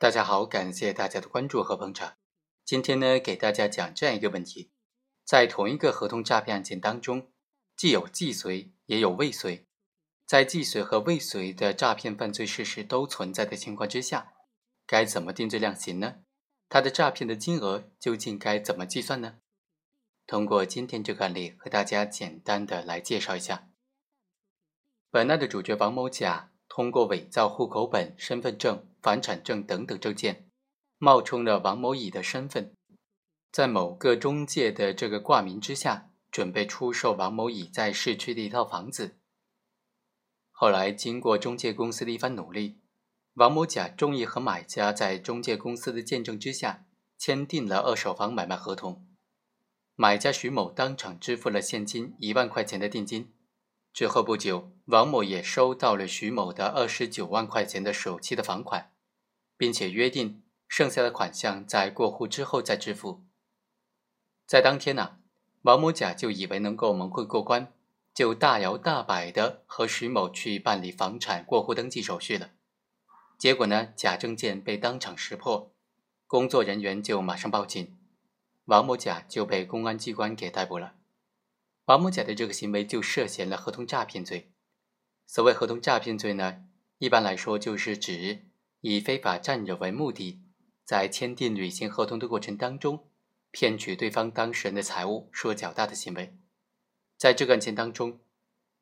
大家好，感谢大家的关注和捧场。今天呢，给大家讲这样一个问题：在同一个合同诈骗案件当中，既有既遂，也有未遂。在既遂和未遂的诈骗犯罪事实都存在的情况之下，该怎么定罪量刑呢？他的诈骗的金额究竟该怎么计算呢？通过今天这个案例，和大家简单的来介绍一下。本案的主角王某甲。通过伪造户口本、身份证、房产证等等证件，冒充了王某乙的身份，在某个中介的这个挂名之下，准备出售王某乙在市区的一套房子。后来经过中介公司的一番努力，王某甲终于和买家在中介公司的见证之下，签订了二手房买卖合同。买家徐某当场支付了现金一万块钱的定金。之后不久，王某也收到了徐某的二十九万块钱的首期的房款，并且约定剩下的款项在过户之后再支付。在当天呢，王某甲就以为能够蒙混过关，就大摇大摆的和徐某去办理房产过户登记手续了。结果呢，假证件被当场识破，工作人员就马上报警，王某甲就被公安机关给逮捕了。王某甲的这个行为就涉嫌了合同诈骗罪。所谓合同诈骗罪呢，一般来说就是指以非法占有为目的，在签订履行合同的过程当中，骗取对方当事人的财物数额较大的行为。在这个案件当中，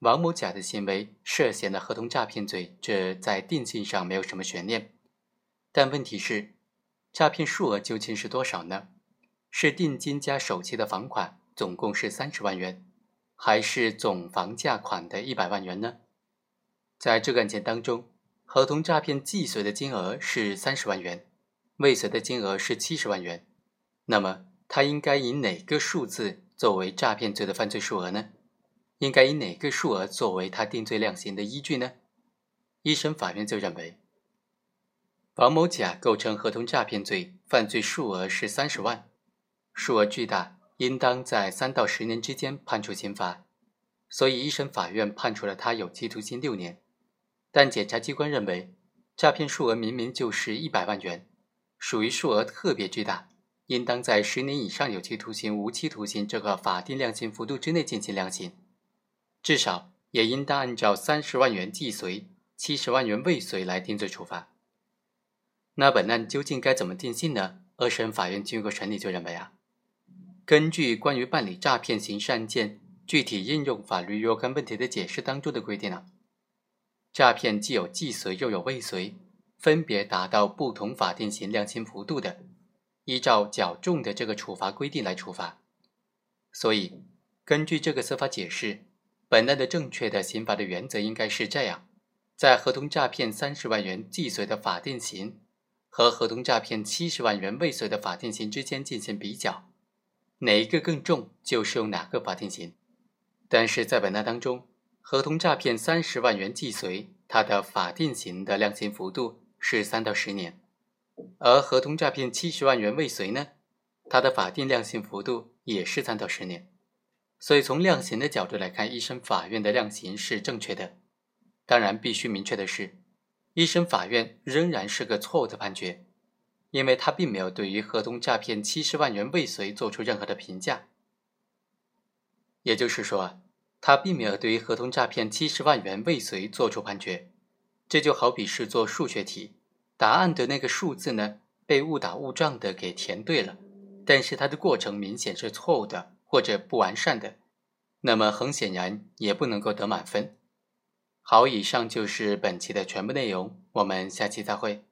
王某甲的行为涉嫌了合同诈骗罪，这在定性上没有什么悬念。但问题是，诈骗数额究竟是多少呢？是定金加首期的房款，总共是三十万元。还是总房价款的一百万元呢？在这个案件当中，合同诈骗既遂的金额是三十万元，未遂的金额是七十万元。那么，他应该以哪个数字作为诈骗罪的犯罪数额呢？应该以哪个数额作为他定罪量刑的依据呢？一审法院就认为，王某甲构成合同诈骗罪，犯罪数额是三十万，数额巨大。应当在三到十年之间判处刑罚，所以一审法院判处了他有期徒刑六年。但检察机关认为，诈骗数额明明就是一百万元，属于数额特别巨大，应当在十年以上有期徒刑、无期徒刑这个法定量刑幅度之内进行量刑，至少也应当按照三十万元既遂、七十万元未遂来定罪处罚。那本案究竟该怎么定性呢？二审法院经过审理就认为啊。根据关于办理诈骗刑事案件具体应用法律若干问题的解释当中的规定呢，诈骗既有既遂又有未遂，分别达到不同法定刑量刑幅度的，依照较重的这个处罚规定来处罚。所以，根据这个司法解释，本案的正确的刑罚的原则应该是这样：在合同诈骗三十万元既遂的法定刑和合同诈骗七十万元未遂的法定刑之间进行比较。哪一个更重，就适用哪个法定刑。但是在本案当中，合同诈骗三十万元既遂，它的法定刑的量刑幅度是三到十年；而合同诈骗七十万元未遂呢，它的法定量刑幅度也是三到十年。所以从量刑的角度来看，一审法院的量刑是正确的。当然，必须明确的是，一审法院仍然是个错误的判决。因为他并没有对于合同诈骗七十万元未遂做出任何的评价，也就是说，他并没有对于合同诈骗七十万元未遂做出判决。这就好比是做数学题，答案的那个数字呢被误打误撞的给填对了，但是它的过程明显是错误的或者不完善的，那么很显然也不能够得满分。好，以上就是本期的全部内容，我们下期再会。